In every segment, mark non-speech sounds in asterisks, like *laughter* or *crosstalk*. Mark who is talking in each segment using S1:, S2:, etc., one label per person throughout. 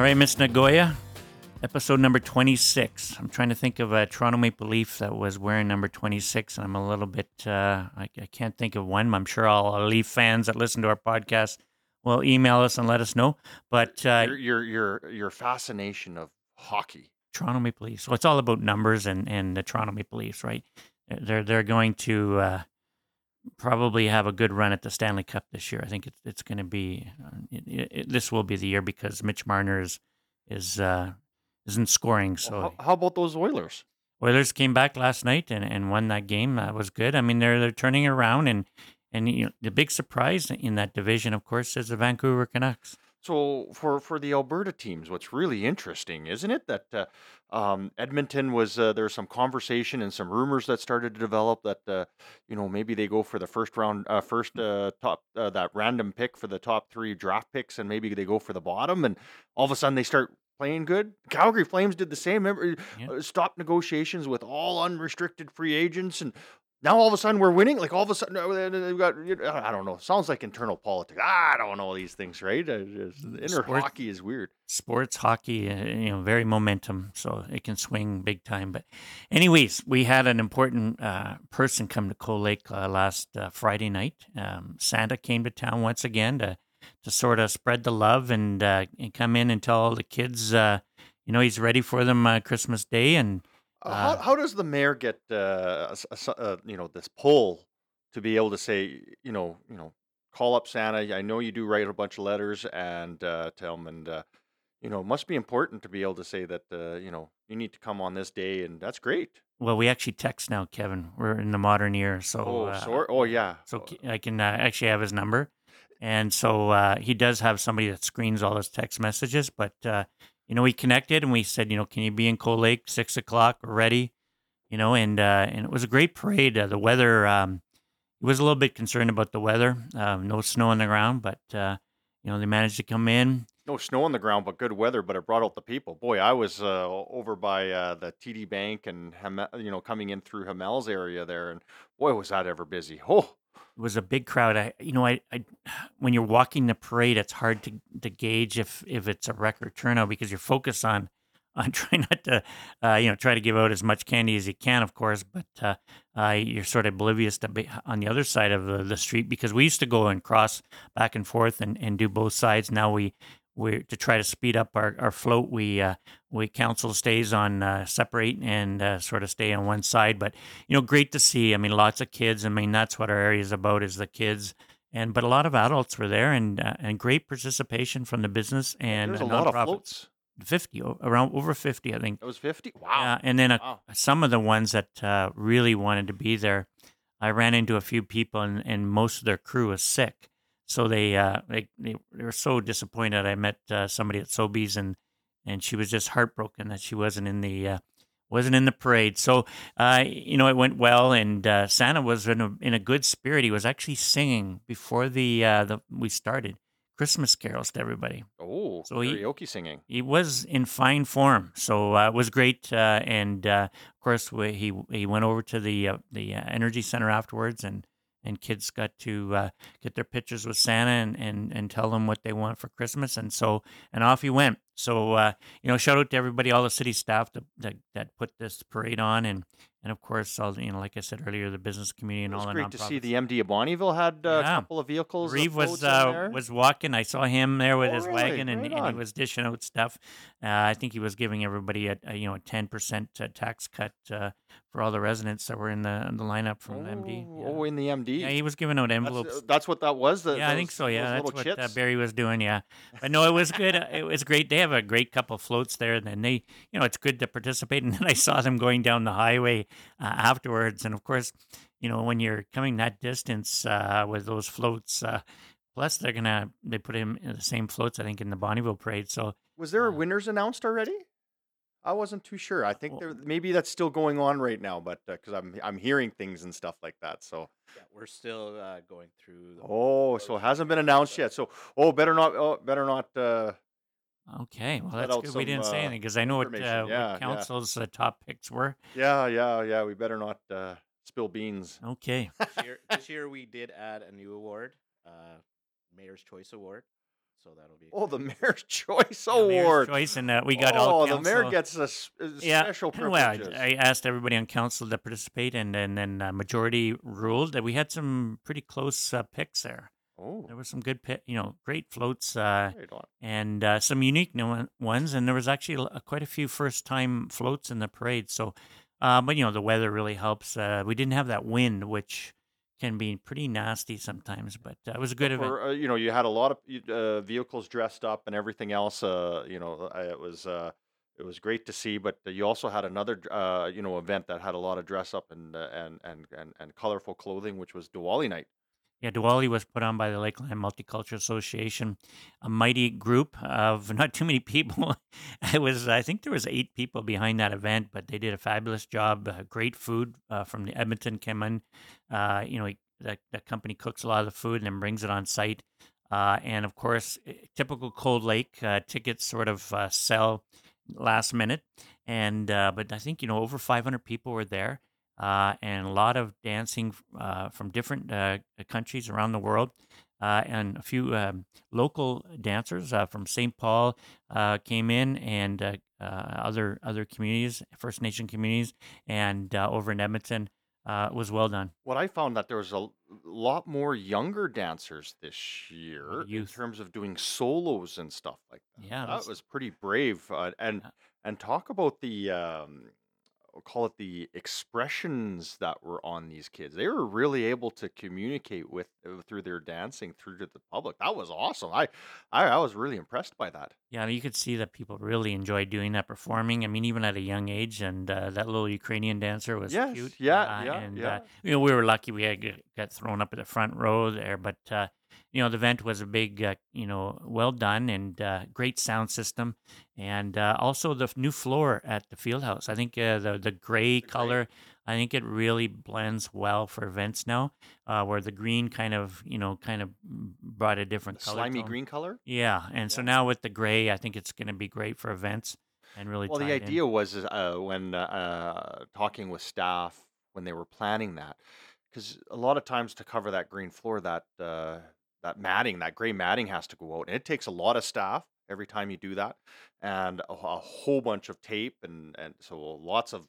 S1: All right, Miss Nagoya, episode number 26. I'm trying to think of a Toronto Maple Leaf that was wearing number 26, and I'm a little bit, uh, I, I can't think of one. I'm sure all our Leaf fans that listen to our podcast will email us and let us know. But uh,
S2: your, your your your fascination of hockey.
S1: Toronto Maple Leafs. So it's all about numbers and, and the Toronto Maple Leafs, right? They're they're going to uh, probably have a good run at the Stanley Cup this year. I think it's it's going to be uh, it, it, this will be the year because Mitch Marner is is uh, isn't scoring. So
S2: Well, how, how about those Oilers?
S1: Oilers came back last night and, and won that game. That was good. I mean, they're they're turning around and and you know, the big surprise in that division, of course, is the Vancouver Canucks.
S2: So for for the Alberta teams, what's really interesting, isn't it, that uh, um, Edmonton was uh, there was some conversation and some rumors that started to develop that uh, you know maybe they go for the first round, uh, first uh, top uh, that random pick for the top three draft picks, and maybe they go for the bottom, and all of a sudden they start playing good. Calgary Flames did the same. Remember,
S1: Yeah.
S2: uh, stopped negotiations with all unrestricted free agents and. Now all of a sudden we're winning. Like all of a sudden uh, they've got. I don't know. Sounds like internal politics. I don't know these things, right? Uh, just- Inner
S1: Sports-
S2: hockey is weird.
S1: sports hockey, uh, you know, very momentum, so it can swing big time. But, anyways, we had an important uh, person come to Cold Lake uh, last uh, Friday night. Um, Santa came to town once again to to sort of spread the love and uh, and come in and tell all the kids, uh, you know, he's ready for them uh, Christmas Day and.
S2: Uh,
S1: Uh,
S2: how, how does the mayor get uh, a a uh, you know this pull to be able to say you know you know call up Santa? I know you do write a bunch of letters and uh, tell him, and uh, you know it must be important to be able to say that uh, you know you need to come on this day, and that's great.
S1: Well, we actually text now, Kevin. We're in the modern era, so
S2: oh. Oh, yeah.
S1: So I can uh, actually have his number, and so uh, he does have somebody that screens all his text messages. But uh, you know, we connected and we said, you know, can you be in Cold Lake six o'clock? We're ready. You know, and uh, and it was a great parade. Uh, the weather, um, was a little bit concerned about the weather. Um, no snow on the ground, but uh, you know they managed to come in.
S2: No snow on the ground, but good weather. But it brought out the people. Boy, I was uh, over by uh, the TD Bank and you know coming in through Hamel's area there, and boy, was that ever busy. Oh.
S1: Was a big crowd. I, you know, I, I, when you're walking the parade, it's hard to, to gauge if, if it's a record turnout because you're focused on, *laughs* on trying not to, uh, you know, try to give out as much candy as you can, of course, but uh, uh, you're sort of oblivious to be on the other side of the, the street because we used to go and cross back and forth and, and do both sides. Now we, we to try to speed up our, our float, we uh, we council stays on uh, separate and uh, sort of stay on one side. But you know, great to see. I mean, lots of kids. I mean, that's what our area is about is the kids. And but a lot of adults were there, and uh, and great participation from the business and
S2: There's a lot of floats.
S1: Fifty around over fifty, I think.
S2: It was 50? Wow.
S1: Yeah, and then a,
S2: Wow.
S1: some of the ones that uh, really wanted to be there, I ran into a few people, and, and most of their crew was sick, so they uh, they, they were so disappointed. I met uh, somebody at Sobeys, and and she was just heartbroken that she wasn't in the uh, wasn't in the parade. So uh, you know, it went well, and uh, Santa was in a in a good spirit. He was actually singing before the uh, the we started Christmas carols to everybody
S2: Oh,
S1: So he-
S2: karaoke singing.
S1: he was in fine form, so uh, it was great. Uh, and uh, of course, we, he he went over to the uh, the uh, energy center afterwards, and and kids got to uh, get their pictures with Santa and, and and tell them what they want for Christmas, and so and off he went. So uh, you know, shout out to everybody, all the city staff that that, that put this parade on, and and of course, all the, you know, like I said earlier, the business community
S2: It
S1: and
S2: was
S1: all
S2: great to see the MD of Bonnyville had uh,
S1: Yeah.
S2: a couple of vehicles.
S1: Reeve was uh, was walking. I saw him there with
S2: Oh,
S1: his
S2: really?
S1: wagon, and,
S2: Right
S1: and he was dishing out stuff. Uh, I think he was giving everybody a, a you know a ten percent uh, tax cut uh, for all the residents that were in the in the lineup from the MD.
S2: Oh,
S1: Yeah.
S2: oh, in the MD.
S1: yeah, he was giving out
S2: that's,
S1: envelopes.
S2: uh, that's what that was. The,
S1: yeah, I think so. Yeah,
S2: those
S1: that's what uh. Barry was doing. Yeah, but no, it was good. Uh, It was great. They have a great couple of floats there, and then they, you know, it's good to participate. *laughs* And then I saw them going down the highway uh, afterwards, and of course, you know, when you're coming that distance uh, with those floats. Uh, Plus, they're gonna they put him in the same floats, I think, in the Bonnyville parade. So
S2: Was there a
S1: uh,
S2: winners announced already? I wasn't too sure. I think
S1: Well-
S2: there, maybe that's still going on right now, but because I'm I'm hearing things and stuff like that. So
S3: Yeah, we're still uh, going through. The
S2: oh, so it hasn't been announced yet. So oh, better not. Oh, better not. Uh,
S1: Okay, well that's good. we didn't say
S2: uh,
S1: anything because I know what, uh,
S2: Yeah, yeah.
S1: what council's uh, top picks were.
S2: yeah, yeah, yeah. We better not uh, spill beans.
S1: Okay, *laughs*
S3: this, year, this year we did add a new award, uh, Mayor's Choice Award. So that'll be.
S2: Oh, the Mayor's *laughs* Choice
S1: Yeah, Mayor's
S2: Award.
S1: Choice, and uh, we got all
S2: oh, the mayor gets a s- uh,
S1: yeah,
S2: special
S1: well, I- I asked everybody on council to participate, and and then uh, majority ruled that we had some pretty close uh, picks there.
S2: oh,
S1: There were some good, pi- you know, great floats, uh, and uh, some unique new one- ones, and there was actually l- quite a few first-time floats in the parade. So, uh, but you know, the weather really helps. Uh, we didn't have that wind, which can be pretty nasty sometimes, but uh, it was a good event.
S2: Uh, you know, you had a lot of uh, vehicles dressed up and everything else. Uh, you know, it was uh, it was great to see. But you also had another, uh, you know, event that had a lot of dress up and uh, and and and and colorful clothing, which was Diwali night.
S1: Yeah, Diwali was put on by the Lakeland Multicultural Association, a mighty group of *laughs* not too many people. it was, I think, there was eight people behind that event, but they did a fabulous job. Uh, great food uh, from the Edmonton came in. Uh, you know, that that company cooks a lot of the food and then brings it on site. Uh, and of course, eh, typical Cold Lake uh, tickets sort of uh, sell last minute. And but I think you know over 500 people were there uh, and a lot of dancing uh, from different uh, countries around the world. Uh, and a few um, local dancers uh, from St. Paul uh, came in, and uh, uh, other other communities, First Nation communities, and uh, over in Edmonton uh, was well done.
S2: What I found that there was a lot more younger dancers this year in terms of doing solos and stuff like that.
S1: Yeah,
S2: that was pretty brave. Uh, and
S1: Yeah.
S2: and talk about the um, I'll call it the expressions that were on these kids. They were really able to communicate with uh, through their dancing through to the public. That was awesome. I I, I was really impressed by that.
S1: Yeah, you could see that people really enjoyed doing that, performing. I mean, even at a young age, and uh, that little Ukrainian dancer was
S2: Yes,
S1: cute.
S2: yeah,
S1: uh,
S2: yeah,
S1: and
S2: yeah.
S1: Uh, you know, we were lucky we had got thrown up at the front row there, but uh, you know, the event was a big, uh, you know, well done and uh, great sound system, and uh, also the new floor at the field house. I think uh, the the gray color. I think it really blends well for events now, uh, where the green kind of, you know, kind of brought a different
S2: slimy
S1: tone.
S2: green color.
S1: Yeah, and so now with the gray, I think it's going to be great for events and really.
S2: Well, the
S1: it in.
S2: idea was uh, when talking with staff when they were planning that, because a lot of times to cover that green floor, that uh, that matting, that gray matting has to go out, and it takes a lot of staff every time you do that, and a, a whole bunch of tape, and and so lots of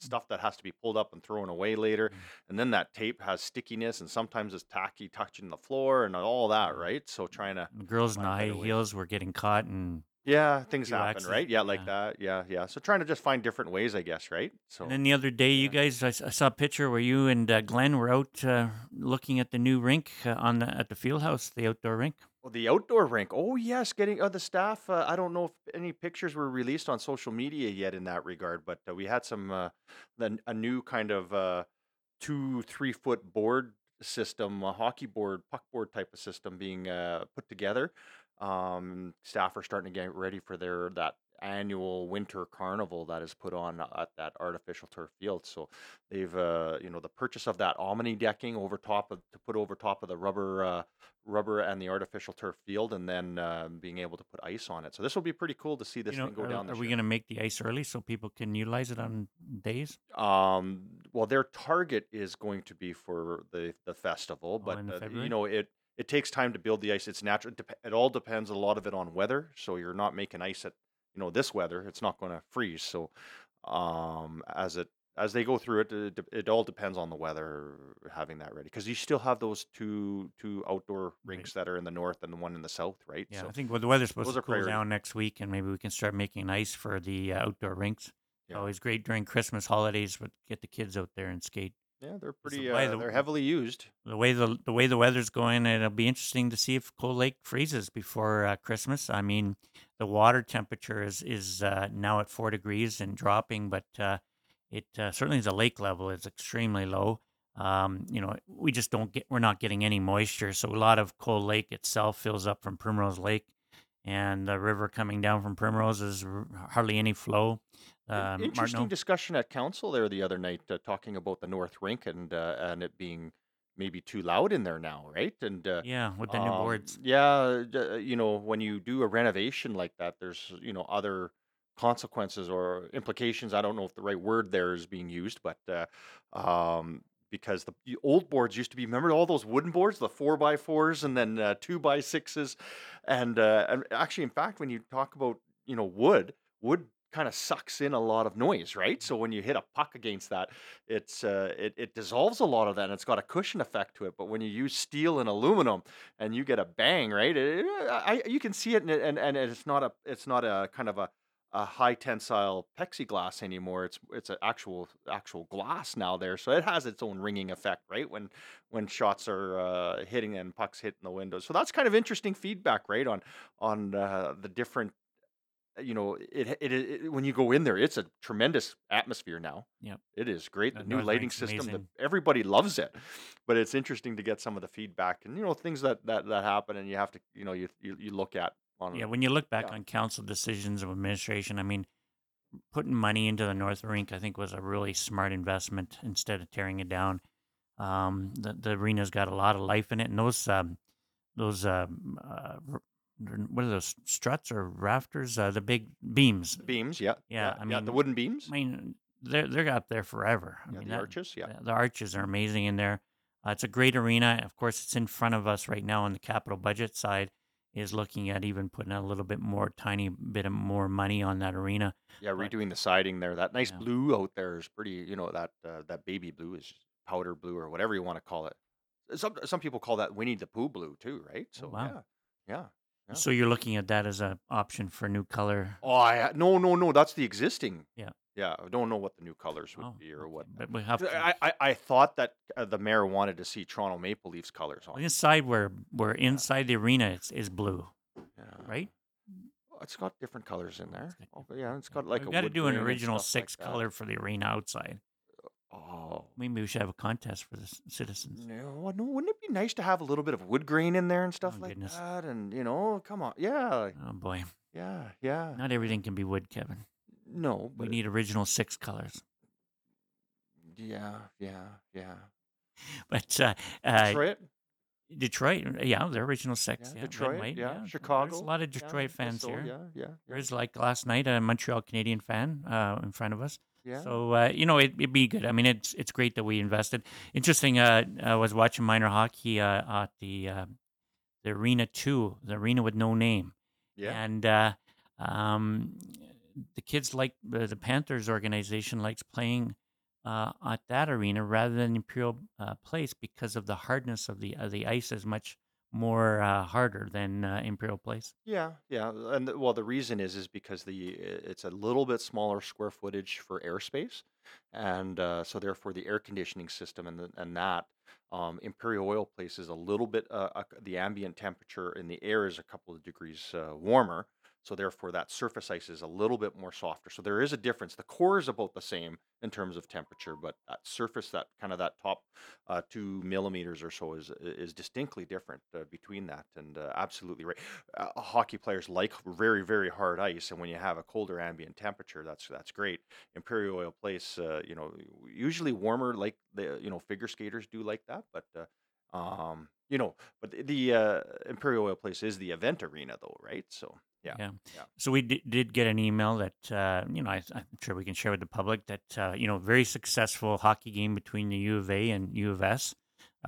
S2: stuff that has to be pulled up and thrown away later,
S1: Mm.
S2: and then that tape has stickiness, and sometimes it's tacky touching the floor and all that,
S1: Mhm.
S2: right? So trying to
S1: girls in high heels were getting caught, and
S2: yeah, things happen,
S1: axes,
S2: right? Yeah, like
S1: yeah.
S2: that. Yeah, yeah. So trying to just find different ways, I guess, right? So
S1: and then the other day, you guys, I saw a picture where you and uh, Glenn were out uh, looking at the new rink uh, on the at the field house, the outdoor rink.
S2: Well, the outdoor rink. Oh yes, getting uh, the staff. Uh, I don't know if any pictures were released on social media yet in that regard, but uh, we had some uh, the, a new kind of uh, two three foot board system, a hockey board, puck board type of system being uh, put together. Um, staff are starting to get ready for their that annual winter carnival that is put on at that artificial turf field. So they've uh, you know the purchase of that omni decking over top of to put over top of the rubber uh, rubber and the artificial turf field, and then uh, being able to put ice on it. So this will be pretty cool to see this
S1: you know,
S2: thing go
S1: are,
S2: down.
S1: are we going to make the ice early so people can utilize it on days?
S2: Um, well, their target is going to be for the the festival, but
S1: in
S2: uh, you know it. It takes time to build the ice. It's natural. It, all depends a lot of it on weather. So you're not making ice at you know this weather. It's not going to freeze. So um, as it as they go through it, it, it all depends on the weather having that ready. Because you still have those two two outdoor
S1: Right.
S2: rinks that are in the north and the one in the south, right?
S1: Yeah,
S2: So
S1: I think well, the weather's supposed to cool
S2: priority.
S1: down next week, and maybe we can start making ice for the uh, outdoor rinks.
S2: Yeah.
S1: Always great during Christmas holidays, but get the kids out there and skate.
S2: Yeah, they're pretty.
S1: way
S2: Uh,
S1: the-
S2: they're heavily used.
S1: the way the the way the weather's going, it'll be interesting to see if Cold Lake freezes before uh, Christmas. I mean, the water temperature is is uh, now at four degrees and dropping, but uh, it uh, certainly the lake level is extremely low. Um, you know, we just don't get we're not getting any moisture, so a lot of Cold Lake itself fills up from Primrose Lake, and the river coming down from Primrose is r- hardly any flow. Um,
S2: Interesting
S1: Martineau?
S2: discussion at council there the other night, uh, talking about the North Rink and uh, and it being maybe too loud in there now, right? And uh,
S1: yeah, with the new
S2: um,
S1: boards.
S2: yeah, uh, you know, when you do a renovation like that, there's you know other consequences or implications. I don't know if the right word there is being used, but uh, um, because the, old boards used to be remember all those wooden boards, the four by fours and then uh, two by sixes, and uh, and actually, in fact, when you talk about you know wood, wood kind of sucks in a lot of noise, right? So when you hit a puck against that, it's uh, it, it dissolves a lot of that, and it's got a cushion effect to it. But when you use steel and aluminum, and you get a bang, right? It, I, you can see it, and, and and it's not a it's not a kind of a a high tensile plexiglass anymore. It's it's an actual actual glass now there, so it has its own ringing effect, right? When when shots are uh, hitting and pucks hitting the windows. So that's kind of interesting feedback, right? On on uh, the different you know, it, it, it when you go in there, it's a tremendous atmosphere now.
S1: Yeah,
S2: It is great. The new lighting system, the, everybody loves it. *laughs* But it's interesting to get some of the feedback and you know things that that that happen, and you have to you know you you, you look at on
S1: Yeah, when you look back
S2: Yeah.
S1: on council decisions of administration, I mean, putting money into the North Rink, I think, was a really smart investment instead of tearing it down. Um, the the arena's got a lot of life in it, and those um, those um, uh, what are those struts or rafters? Uh, the big beams.
S2: beams. Yeah,
S1: Yeah, I
S2: yeah, the wooden beams.
S1: I mean, they're they're up there forever. I
S2: yeah,
S1: mean,
S2: the
S1: that-
S2: arches. Yeah,
S1: the, the arches are amazing in there. Uh, it's a great arena. Of course, it's in front of us right now on the capital budget side. Is looking at even putting a little bit more, tiny bit of more money on that arena.
S2: yeah,
S1: but-
S2: redoing the siding there. That nice
S1: Yeah.
S2: blue out there is pretty. You know that uh, that baby blue is powder blue or whatever you want to call it. Some some people call that Winnie the Pooh blue too, right? So
S1: Oh, wow.
S2: yeah, yeah. Yeah.
S1: So you're looking at that as an option for new color.
S2: Oh, I no no no. That's the existing.
S1: Yeah.
S2: Yeah. I don't know what the new colors would
S1: Oh,
S2: be or what.
S1: But we have to.
S2: I, I I thought that uh, the mayor wanted to see Toronto Maple Leafs colors on. it.
S1: inside where where inside the arena is, is blue,
S2: Yeah.
S1: right?
S2: It's got different colors in there. Oh, yeah, it's got like
S1: We've
S2: a
S1: got to
S2: wood
S1: do an
S2: grain and
S1: original
S2: stuff like
S1: six
S2: that.
S1: color for the arena outside.
S2: Oh.
S1: Maybe we should have a contest for the c- citizens.
S2: No, no, wouldn't it be nice to have a little bit of wood grain in there and stuff
S1: Oh,
S2: like
S1: goodness.
S2: that? And you know, come on, yeah,
S1: Oh boy,
S2: yeah, yeah.
S1: not everything can be wood, Kevin.
S2: No,
S1: We need original six colors.
S2: yeah, yeah, yeah. *laughs*
S1: But uh, uh,
S2: Detroit,
S1: Detroit, yeah, the original six.
S2: yeah,
S1: Yeah,
S2: Detroit, yeah,
S1: There's
S2: Chicago.
S1: a lot of
S2: yeah,
S1: Detroit fans
S2: Bristol,
S1: here.
S2: Yeah, yeah, yeah,
S1: There's like last night a Montreal Canadian fan uh, in front of us.
S2: yeah.
S1: So uh, you know it, it'd be good. I mean, it's it's great that we invested. Interesting. Uh, I was watching minor hockey uh, at the uh, the arena two, the arena with no name,
S2: yeah.
S1: and uh, um, the kids like the, the Panthers organization likes playing uh, at that arena rather than Imperial uh, Place because of the hardness of the of the ice is much more uh, harder than uh, Imperial Place.
S2: Yeah, yeah, and the, well, the reason is is because the it's a little bit smaller square footage for airspace, and uh, so therefore the air conditioning system and the, and that um, Imperial Oil Place is a little bit uh, uh, the ambient temperature in the air is a couple of degrees uh, warmer, so therefore that surface ice is a little bit more softer. So there is a difference. The core is about the same in terms of temperature, but that surface, that kind of that top uh, two millimeters or so, is is distinctly different uh, between that. And uh, absolutely right. Uh, hockey players like very very hard ice, and when you have a colder ambient temperature, that's that's great. Imperial Oil Place, uh, you know, usually warmer, like the you know figure skaters do like that, but. Uh, um, you know, but the, the Imperial Oil Place is the event arena, though, right? So, yeah,
S1: Yeah.
S2: yeah.
S1: So we did, did get an email that uh, you know I, I'm sure we can share with the public that uh, you know very successful hockey game between the U of A and U of S.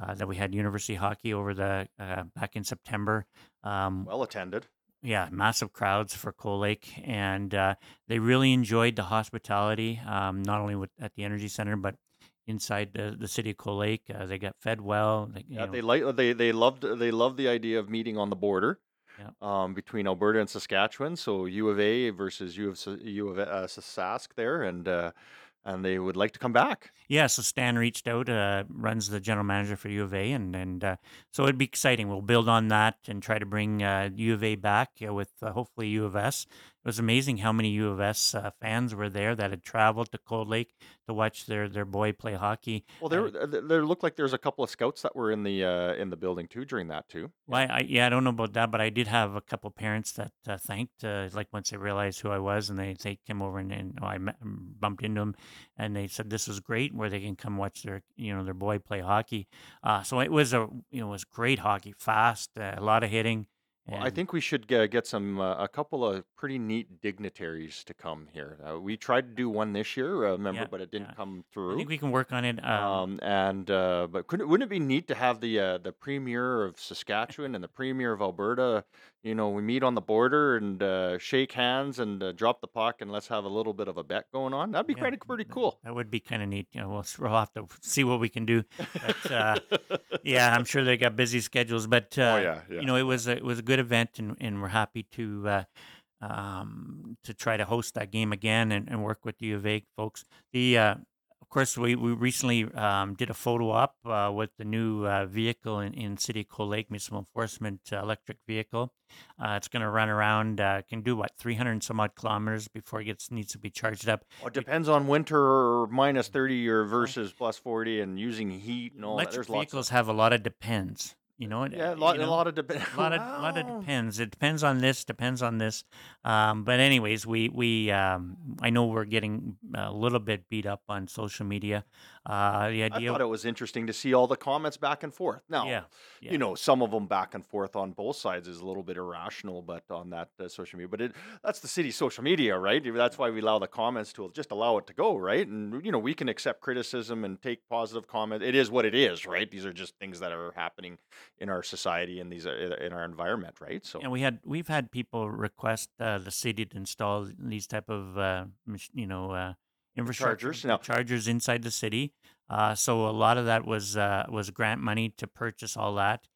S1: Uh, that we had university hockey over the uh, back in September. Um,
S2: well attended.
S1: yeah, massive crowds for Cold Lake, and uh, they really enjoyed the hospitality. Um, not only with, at the Energy Center, but inside the, the city of Cold Lake. Uh, they got fed well. They,
S2: Yeah,
S1: know,
S2: they like they they loved they loved the idea of meeting on the border,
S1: Yeah.
S2: um, between Alberta and Saskatchewan. So U of A versus U of S- U of uh, Sask there, and uh, and they would like to come back.
S1: Yeah, so Stan reached out, uh, runs the general manager for U of A, and and uh, so it'd be exciting. We'll build on that and try to bring uh, U of A back uh, with uh, hopefully U of S. It was amazing how many U of S uh, fans were there that had traveled to Cold Lake to watch their, their boy play hockey.
S2: Well, there uh, th- there looked like there's a couple of scouts that were in the uh, in the building too during that too.
S1: Well, I, I, yeah, I don't know about that, but I did have a couple parents that uh, thanked, uh, like once they realized who I was, and they they came over and, and oh, I met, bumped into them, and they said this is great, where they can come watch their you know their boy play hockey. Uh, so it was a you know it was great hockey, fast, uh, a lot of hitting,
S2: Well, I
S1: And
S2: think we should uh, get some uh, a couple of pretty neat dignitaries to come here. Uh, we tried to do one this year, uh, remember,
S1: yeah,
S2: but it didn't
S1: yeah.
S2: come
S1: I
S2: through.
S1: think we can work on it. Um,
S2: Um, and uh, but couldn't wouldn't it be neat to have the uh, the premier of Saskatchewan and the premier of Alberta? You know, we meet on the border and uh, shake hands and uh, drop the puck and let's have a little bit of a bet going on. That'd be
S1: yeah,
S2: kind of pretty cool.
S1: that would be kind of neat. You know, we'll, we'll have to *laughs* see what we can do. But uh, *laughs* yeah, I'm sure they got busy schedules. But
S2: oh
S1: uh,
S2: yeah, yeah.
S1: you know, it was a, it was a good event, and, and we're happy to uh, um, to try to host that game again and, and work with the U of A folks. The uh, course, we, we recently um, did a photo op uh, with the new uh, vehicle in, in City of Cold Lake Municipal Enforcement uh, electric vehicle. Uh, it's going to run around, uh, can do what, 300 and some odd kilometers before it gets needs to be charged up.
S2: Well, it depends on winter or minus thirty or versus plus forty and using heat and all that.
S1: Electric
S2: There's lots of
S1: vehicles have a lot of depends. You know,
S2: yeah, a
S1: uh,
S2: lot,
S1: you
S2: a lot of depend.
S1: a lot of lot of depends. It depends on this, depends on this. Um, but anyways, we we um, I know we're getting a little bit beat up on social media. Uh, the
S2: I
S1: idea,
S2: thought it was interesting to see all the comments back and forth. Now,
S1: yeah, yeah,
S2: you know, some of them back and forth on both sides is a little bit irrational, but on that uh, social media, but it that's the city's social media, right? That's why we allow the comments to just allow it to go, right? And you know, we can accept criticism and take positive comments. It is what it is, right? These are just things that are happening in our society and these are in our environment, right? So
S1: and we had we've had people request uh, the city to install these type of uh, you know uh, infrastructure
S2: chargers now,
S1: chargers inside the city. Uh, so a lot of that was uh, was grant money to purchase all that,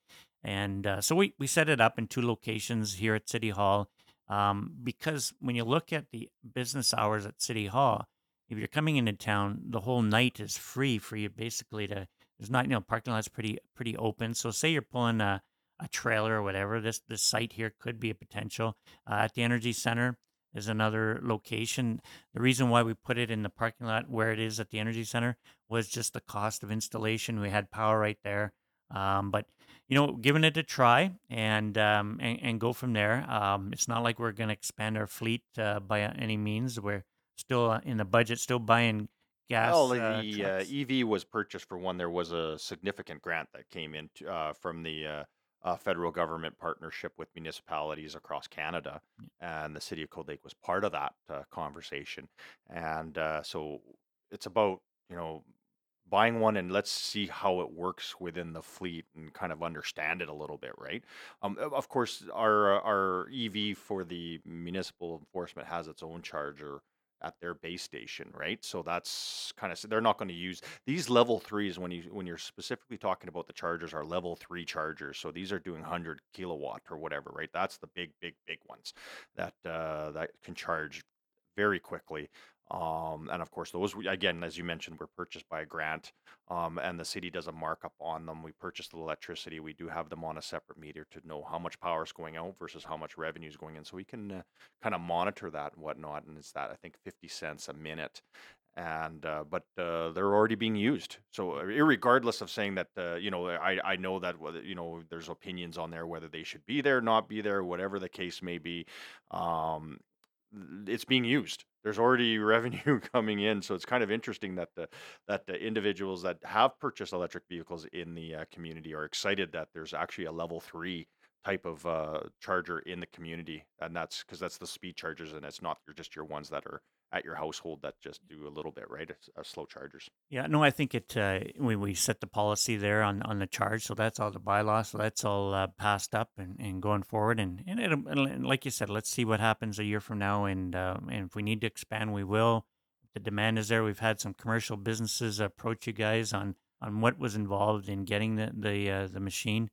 S1: and uh, so we we set it up in two locations here at City Hall. Um, because when you look at the business hours at City Hall, if you're coming into town, the whole night is free for you basically to. There's not you know parking lot's pretty pretty open. So say you're pulling a a trailer or whatever. This this site here could be a potential. Uh, at the Energy Center is another location. The reason why we put it in the parking lot where it is at the Energy Center was just the cost of installation. We had power right there. Um, but you know, giving it a try and um, and, and go from there. Um, it's not like we're going to expand our fleet uh, by any means. We're still uh, in the budget, still buying gas uh,
S2: the uh,
S1: trucks.
S2: EV was purchased for one. There was a significant grant that came in uh, from the uh, federal government partnership with municipalities across Canada, and the city of Cold Lake was part of that uh, conversation. And uh, so it's about you know buying one and let's see how it works within the fleet and kind of understand it a little bit, right? Um, of course, our uh, our EV for the municipal enforcement has its own charger at their base station, right? So that's kind of they're not going to use these level threes when you when you're specifically talking about the chargers are level three chargers. So these are doing hundred kilowatt or whatever, right? That's the big, big, big ones that uh, that can charge very quickly. Um, and of course, those again, as you mentioned, were purchased by a grant, um, and the city does a markup on them. We purchase the electricity. We do have them on a separate meter to know how much power is going out versus how much revenue is going in, so we can uh, kind of monitor that and whatnot. And it's that I think fifty cents a minute, and uh, but uh, they're already being used. So, uh, irregardless of saying that, uh, you know, I I know that you know there's opinions on there whether they should be there, not be there, whatever the case may be. Um, it's being used. There's already *laughs* revenue coming in, so it's kind of interesting that the that the individuals that have purchased electric vehicles in the uh, community are excited that there's actually a level three type of uh, charger in the community, and that's because that's the speed chargers, and it's not your just your ones that are at your household that just do a little bit, right? It's uh, slow chargers.
S1: Yeah, no, I think it. Uh, we we set the policy there on, on the charge, so that's all the bylaw, so that's all uh, passed up and, and going forward, and and, it, and like you said, let's see what happens a year from now, and uh, and if we need to expand, we will. If the demand is there. We've had some commercial businesses approach you guys on on what was involved in getting the the uh, the machine,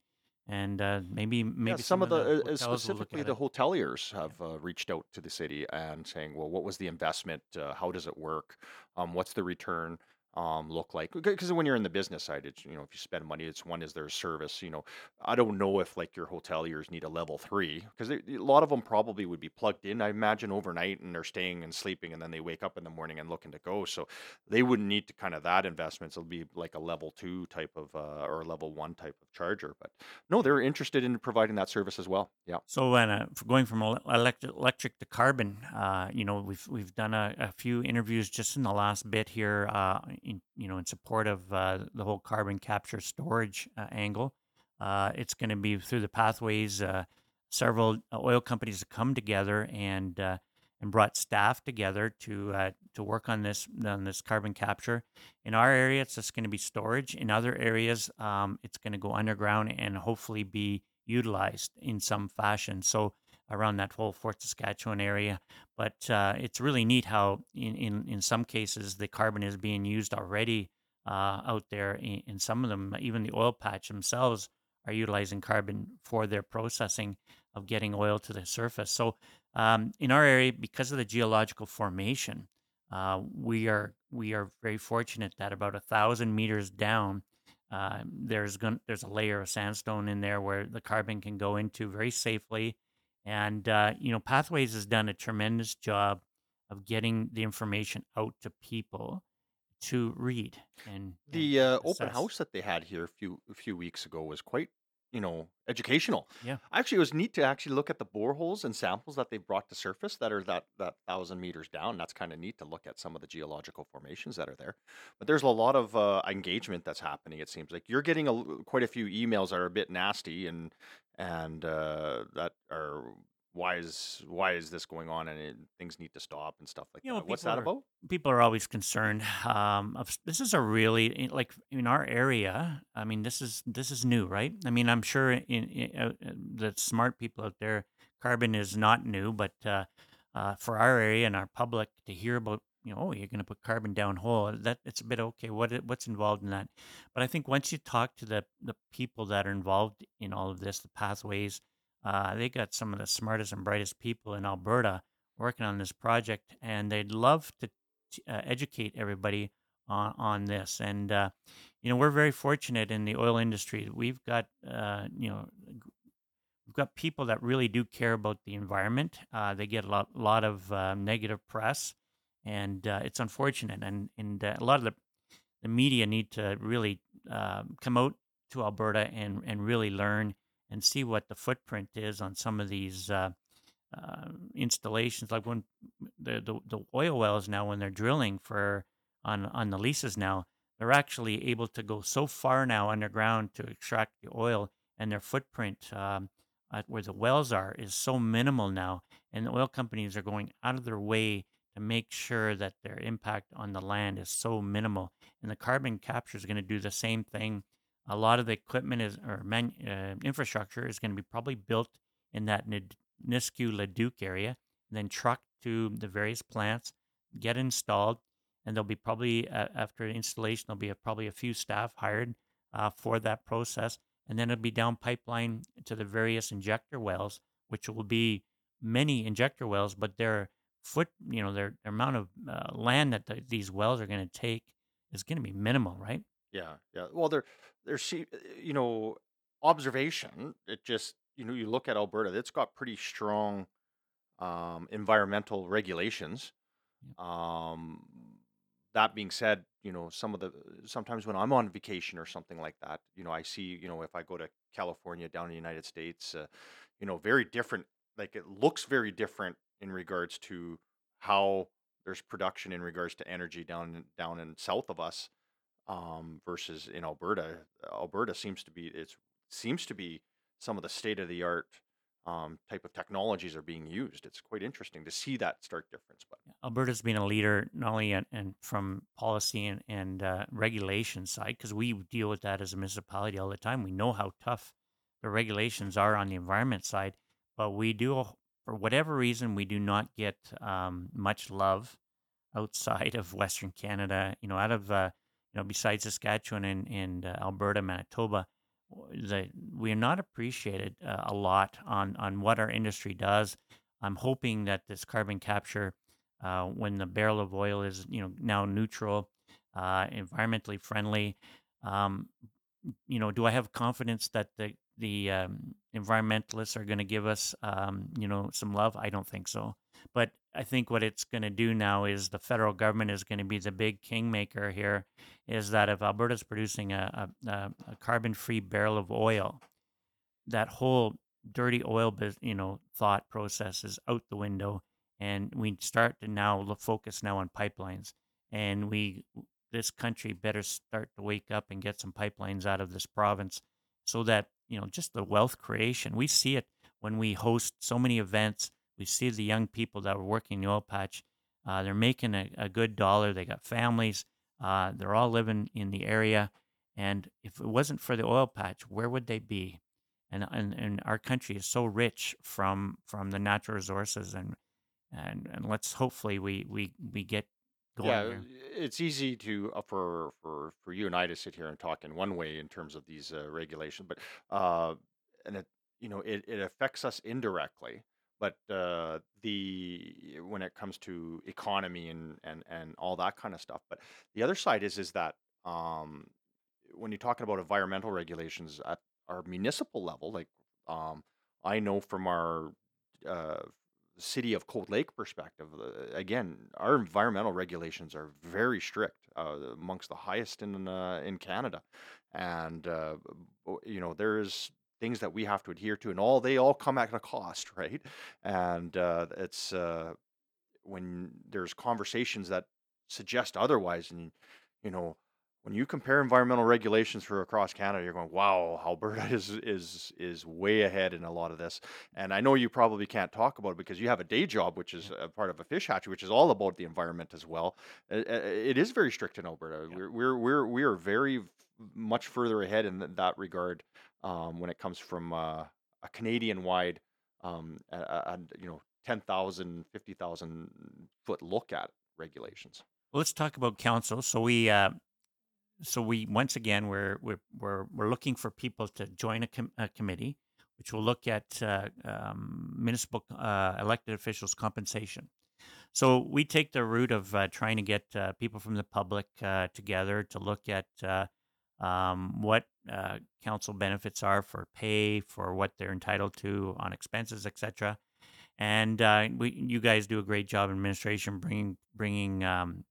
S1: and uh, maybe maybe
S2: Yeah, some of the, uh, uh,
S1: look
S2: specifically the
S1: it.
S2: hoteliers have uh, reached out to the city and saying, well, what was the investment? Uh, how does it work? Um, what's the return um, look like? Because when you're in the business side, it's, you know, if you spend money, it's one is their service. You know, I don't know if like your hoteliers need a level three because a lot of them probably would be plugged in, I imagine, overnight and they're staying and sleeping and then they wake up in the morning and looking to go. So they wouldn't need to kind of that investment. So it'll be like a level two type of uh, or a level one type of charger. But no, they're interested in providing that service as well. Yeah.
S1: So, when, uh, going from electric, electric to carbon, uh, you know, we've we've done a, a few interviews just in the last bit here, uh, in you know, in support of uh, the whole carbon capture storage uh, angle. Uh, it's going to be through the pathways. Uh, several uh, oil companies have come together and and brought staff together to to work on this on this carbon capture. In our area, it's just going to be storage. In other areas, um, it's going to go underground and hopefully be utilized in some fashion. So around that whole Fort Saskatchewan area. But uh, it's really neat how in, in in some cases the carbon is being used already uh, out there. In, in some of them, even the oil patch themselves are utilizing carbon for their processing of getting oil to the surface. So um, in our area, because of the geological formation, uh, we are we are very fortunate that about a thousand meters down, uh, there's going there's a layer of sandstone in there where the carbon can go into very safely, and uh, you know Pathways has done a tremendous job of getting the information out to people to read and,
S2: The
S1: and
S2: uh, open
S1: assess.
S2: house that they had here a few a few weeks ago was quite, you know, educational.
S1: Yeah.
S2: Actually, it was neat to actually look at the boreholes and samples that they brought to surface that are that that thousand meters down. That's kind of neat to look at some of the geological formations that are there. But there's a lot of uh, engagement that's happening. It seems like you're getting a, quite a few emails that are a bit nasty and and uh, that are why is why is this going on and it, things need to stop and stuff like
S1: You know,
S2: that. What's
S1: people
S2: that
S1: are
S2: about?
S1: people are always concerned. Um, of, this is a really like in our area. I mean, this is this is new, right? I mean, I'm sure in, in uh, uh, the smart people out there, carbon is not new, but uh, uh, for our area and our public to hear about, you know, oh, you're going to put carbon down hole. That it's a bit okay. What what's involved in that? But I think once you talk to the the people that are involved in all of this, the pathways, uh, they got some of the smartest and brightest people in Alberta working on this project, and they'd love to t- uh, educate everybody on, on this. And uh, you know, we're very fortunate in the oil industry. We've got uh, you know, we've got people that really do care about the environment. Uh, they get a lot, lot of uh, negative press, and it's unfortunate. And and a lot of the the media need to really come out to Alberta and and really learn and see what the footprint is on some of these. Uh, uh, installations like when the, the the oil wells now when they're drilling for on on the leases now they're actually able to go so far now underground to extract the oil and their footprint um, where the wells are is so minimal now and the oil companies are going out of their way to make sure that their impact on the land is so minimal and the carbon capture is going to do the same thing a lot of the equipment is or uh, infrastructure is going to be probably built in that Nisku Leduc area, then trucked to the various plants, get installed, and there'll be probably uh, after installation there'll be a, probably a few staff hired uh, for that process, and then it'll be down pipeline to the various injector wells, which will be many injector wells, but their foot, you know, their, their amount of uh, land that the, these wells are going to take is going to be minimal, right?
S2: Yeah, yeah. Well, there, there's, uh, you know, observation. It just, you know, you look at Alberta. It's got pretty strong um, environmental regulations. Um, that being said, you know, some of the sometimes when I'm on vacation or something like that, you know, I see, you know, if I go to California down in the United States, uh, you know, very different. Like it looks very different in regards to how there's production in regards to energy down down in south of us um, versus in Alberta. Alberta seems to be it seems to be some of the state of the art um, type of technologies are being used. It's quite interesting to see that stark difference. But
S1: Alberta's been a leader not only in from policy and, and uh, regulation side because we deal with that as a municipality all the time. We know how tough the regulations are on the environment side, but we do for whatever reason we do not get um, much love outside of Western Canada. You know, out of uh, you know besides Saskatchewan and, and uh, Alberta, Manitoba. The, we are not appreciated uh, a lot on, on what our industry does. I'm hoping that this carbon capture uh, when the barrel of oil is you know now neutral, uh, environmentally friendly. Um, you know, do I have confidence that the the um, environmentalists are going to give us um, you know some love? I don't think so. But I think what it's going to do now is the federal government is going to be the big kingmaker here. Is that if Alberta's producing a, a, a carbon-free barrel of oil, that whole dirty oil, you know, thought process is out the window, and we start to now focus now on pipelines, and we this country better start to wake up and get some pipelines out of this province, so that you know just the wealth creation we see it. when we host so many events, we see the young people that were working in the oil patch. Uh, they're making a, a, good dollar. They got families. Uh, they're all living in the area. And if it wasn't for the oil patch, where would they be? And, and, and our country is so rich from from the natural resources and and, and let's hopefully we, we, we get
S2: Yeah, it's easy to uh, for for for you and I to sit here and talk in one way in terms of these uh, regulations, but uh, and it you know it, it affects us indirectly. But uh, the when it comes to economy and and and all that kind of stuff, but the other side is is that um, when you're talking about environmental regulations at our municipal level, like um, I know from our uh, city of Cold Lake perspective, uh, again, our environmental regulations are very strict, uh, amongst the highest in uh, in Canada, and uh, you know there's things that we have to adhere to, and all they all come at a cost, *laughs* right? And uh, it's uh, when there's conversations that suggest otherwise, and you know, when you compare environmental regulations for across Canada, you're going, "Wow, Alberta *laughs* is is is way ahead in a lot of this." And I know you probably can't talk about it because you have a day job, which is a part of a fish hatchery, which is all about the environment as well. It is very strict in Alberta.
S1: Yeah.
S2: We're we're we're we are very much further ahead in that regard um, when it comes from uh, a Canadian-wide, um, a, a, a, you know, 10,000, 50,000 foot look at regulations.
S1: Well, let's talk about council. So we, uh, so we once again we're we're we're, we're looking for people to join a, com- a committee, which will look at uh, um, municipal uh, elected officials' compensation. So we take the route of uh, trying to get uh, people from the public uh, together to look at uh, um, what council benefits are for pay, for what they're entitled to on expenses, etc. And we, you guys do a great job in administration bringing bringing um,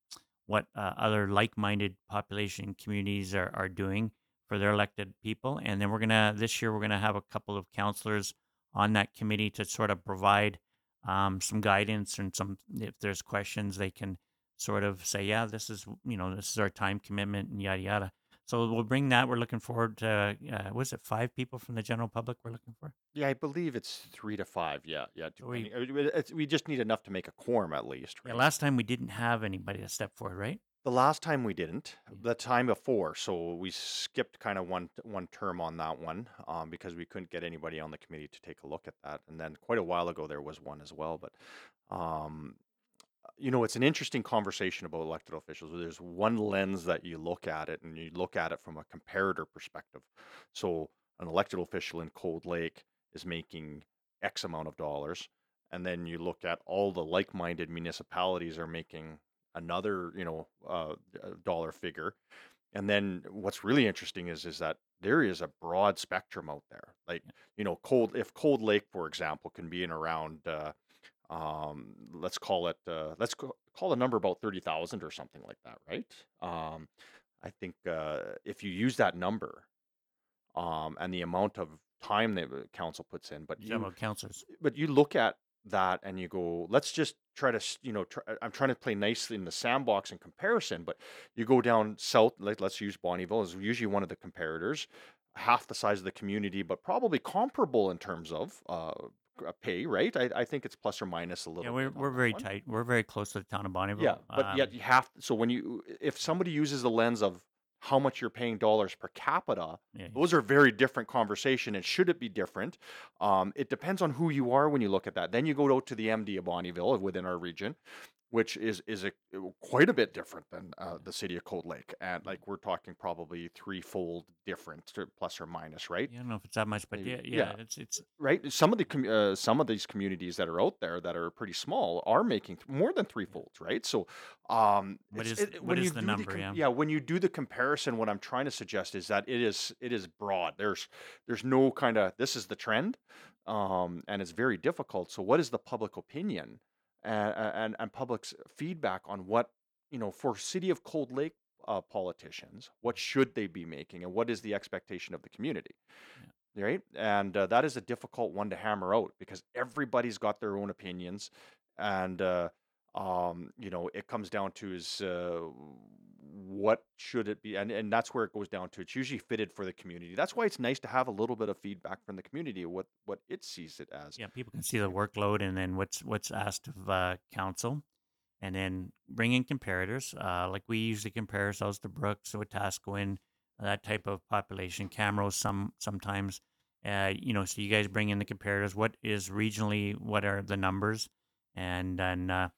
S1: what uh, other like-minded population communities are, are doing for their elected people. And then we're gonna this year we're gonna have a couple of councilors on that committee to sort of provide um, some guidance and some if there's questions they can sort of say yeah this is you know this is our time commitment and yada yada so we'll bring that we're looking forward to uh, was it five people from the general public we're looking for
S2: Yeah, I believe it's three to five. Yeah, yeah.
S1: So we-
S2: it's- we just need enough to make a quorum at least.
S1: yeah last time we didn't have anybody to step forward right
S2: The last time we didn't. The time before, so we skipped kind of one one term on that one um, because we couldn't get anybody on the committee to take a look at that. And then quite a while ago there was one as well. But um, you know, it's an interesting conversation about elected officials. There's one lens that you look at it, and you look at it from a comparator perspective. So an elected official in Cold Lake is making X amount of dollars, and then you look at all the like-minded municipalities are making another, you know, uh, dollar figure. And then what's really interesting is is that there is a broad spectrum out there. Like, you know, cold if Cold Lake, for example, can be in around uh, um let's call it uh let's co- call the number about 30,000 or something like that, right? Um I think uh if you use that number um and the amount of time that the council puts in, but you
S1: about councilors
S2: but you look at that and you go, let's just try to, you know, try, I'm trying to play nicely in the sandbox in comparison, but you go down south, like let's use Bonnyville as usually one of the comparators, half the size of the community, but probably comparable in terms of uh, pay, right? I, I think it's plus or minus a little.
S1: yeah we're,
S2: bit
S1: we're very
S2: one.
S1: tight we're very close to the town of bonnyville
S2: Yeah, but yet
S1: Um,
S2: you have. So when you, if somebody uses the lens of how much you're paying dollars per capita,
S1: yeah,
S2: those are very different conversation. And should it be different? Um, it depends on who you are when you look at that. Then you go out to the MD of Bonnyville within our region, which is is a, quite a bit different than uh, the city of Cold Lake, and like we're talking probably threefold different, plus or minus, right?
S1: yeah, I don't know if it's that much, but
S2: Maybe-
S1: yeah, yeah,
S2: yeah.
S1: it's it's
S2: Right. Some of the com- uh, some of these communities that are out there that are pretty small are making th- more than threefolds, right? So, um,
S1: What is- what is the number, yeah?
S2: yeah, when you do the comparison, what I'm trying to suggest is that it is it is broad. There's there's no kind of this is the trend, um, and it's very difficult. So, what is the public opinion and and, and public's feedback on what you know for city of Cold Lake uh, politicians? What should they be making, and what is the expectation of the community? right? And uh, that is a difficult one to hammer out because everybody's got their own opinions, and uh, um, you know it comes down to is uh, what should it be and and that's where it goes down to it's usually fitted for the community that's why it's nice to have a little bit of feedback from the community what what it sees it as
S1: Yeah, people can see the workload and then what's what's asked of uh, council, and then bring in comparators. Uh, like we usually compare ourselves to Brooks, Wetaskiwin, that type of population. Camrose some sometimes. Uh, you know, so you guys bring in the comparators. What is regionally? What are the numbers? And then uh,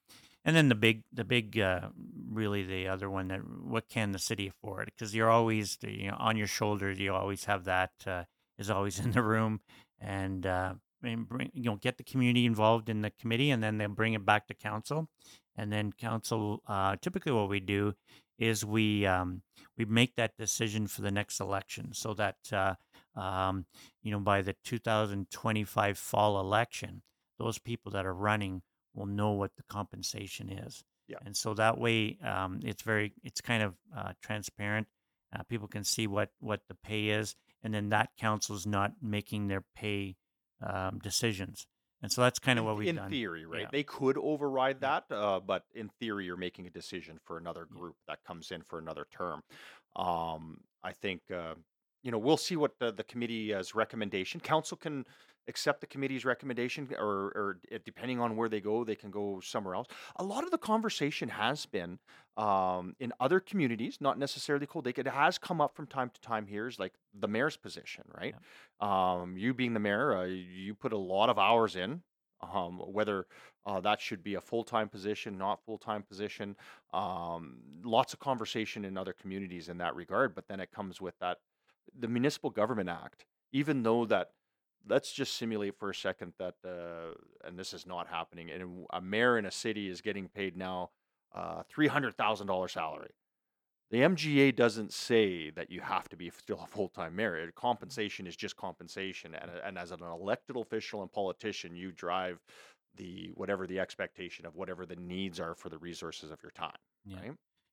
S1: and then the big the big uh, really the other one that what can the city afford? Because you're always you know on your shoulders. You always have that uh, is always in the room and. Uh, and bring, you know get the community involved in the committee and then they'll bring it back to council and then council uh, typically what we do is we um, we make that decision for the next election so that uh, um, you know by the 2025 fall election those people that are running will know what the compensation is
S2: Yeah.
S1: and so that way um, it's very it's kind of uh, transparent uh, people can see what what the pay is and then that council's not making their pay um, decisions and so that's kind of what we've
S2: in
S1: done
S2: theory right
S1: Yeah.
S2: they could override that uh, but in theory you're making a decision for another
S1: Yeah.
S2: group that comes in for another term um, i think uh, you know we'll see what the, the committee's recommendation council can accept the committee's recommendation or, or depending on where they go they can go somewhere else. A lot of the conversation has been um, in other communities not necessarily cold lake it has come up from time to time here is like the mayor's position right? Um, you being the mayor uh, you put a lot of hours in um, whether uh, that should be a full-time position not full-time position um, lots of conversation in other communities in that regard but then it comes with that the municipal government act even though that let's just simulate for a second that uh, and this is not happening and a mayor in a city is getting paid now uh, $300000 salary. The mga doesn't say that you have to be still a full-time mayor. Compensation is just compensation and, and as an elected official and politician you drive the whatever the expectation of whatever the needs are for the resources of your time
S1: Yeah.
S2: right?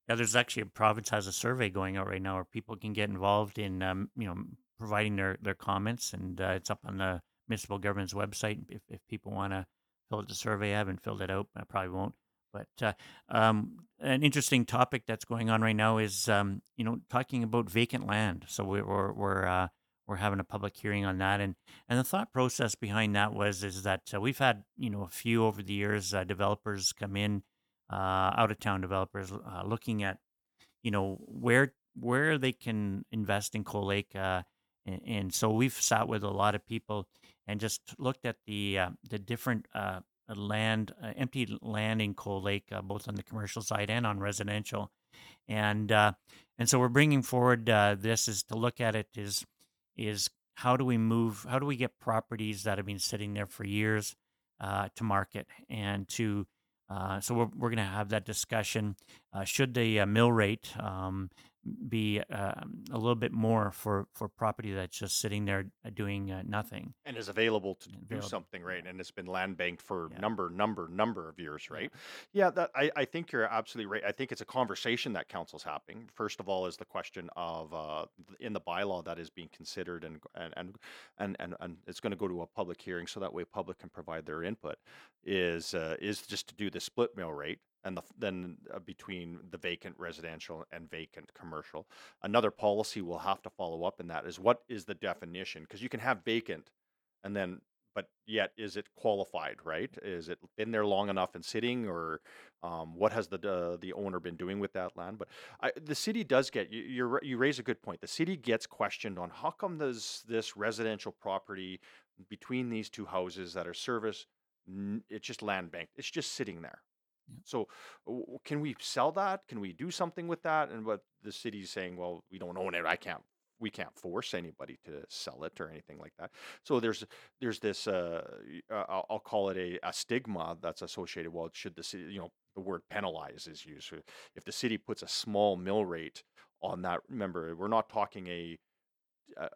S1: Yeah, there's actually a province has a survey going out right now where people can get involved in, um, you know, providing their their comments, and uh, it's up on the municipal government's website. If if people want to fill out the survey, I haven't filled it out. I probably won't. But uh, um, an interesting topic that's going on right now is, um, you know, talking about vacant land. So we're we're we're, uh, we're having a public hearing on that, and and the thought process behind that was is that uh, we've had you know a few over the years uh, developers come in uh, out of town developers uh, looking at you know where where they can invest in Cold Lake, and, and so we've sat with a lot of people and just looked at the uh, the different uh, land, uh, empty land in Cold Lake, uh, both on the commercial side and on residential, and uh, and so we're bringing forward uh, this is to look at it is is how do we move how do we get properties that have been sitting there for years to market and to so we're, we're going to have that discussion. Should the mill rate um, be uh, a little bit more for, for property that's just sitting there uh, doing uh, nothing?
S2: and is available to do something right? and it's been land banked for
S1: Yeah.
S2: number number number of years right? Yeah that I, I think you're absolutely right. I think it's a conversation that council's having. First of all is the question of uh, in the bylaw that is being considered and and and and, and, and it's going to go to a public hearing so that way public can provide their input is uh, is just to do the split mill rate and the, then uh, between the vacant residential and vacant commercial. Another policy we'll have to follow up in that is what is the definition? Because you can have vacant and then but yet is it qualified right? Is it been there long enough and sitting or um, what has the uh, the owner been doing with that land? But I, the city does get you you raise a good point. The city gets questioned on how come does this residential property between these two houses that are service it's just land bank it's just sitting there
S1: Yeah.
S2: so w- can we sell that? Can we do something with that? And what the city's saying well we don't own it. I can't we can't force anybody to sell it or anything like that. So there's there's this uh, uh, I'll, I'll call it a, a stigma that's associated well should the city you know the word penalize is used. If the city puts a small mill rate on that remember we're not talking a a,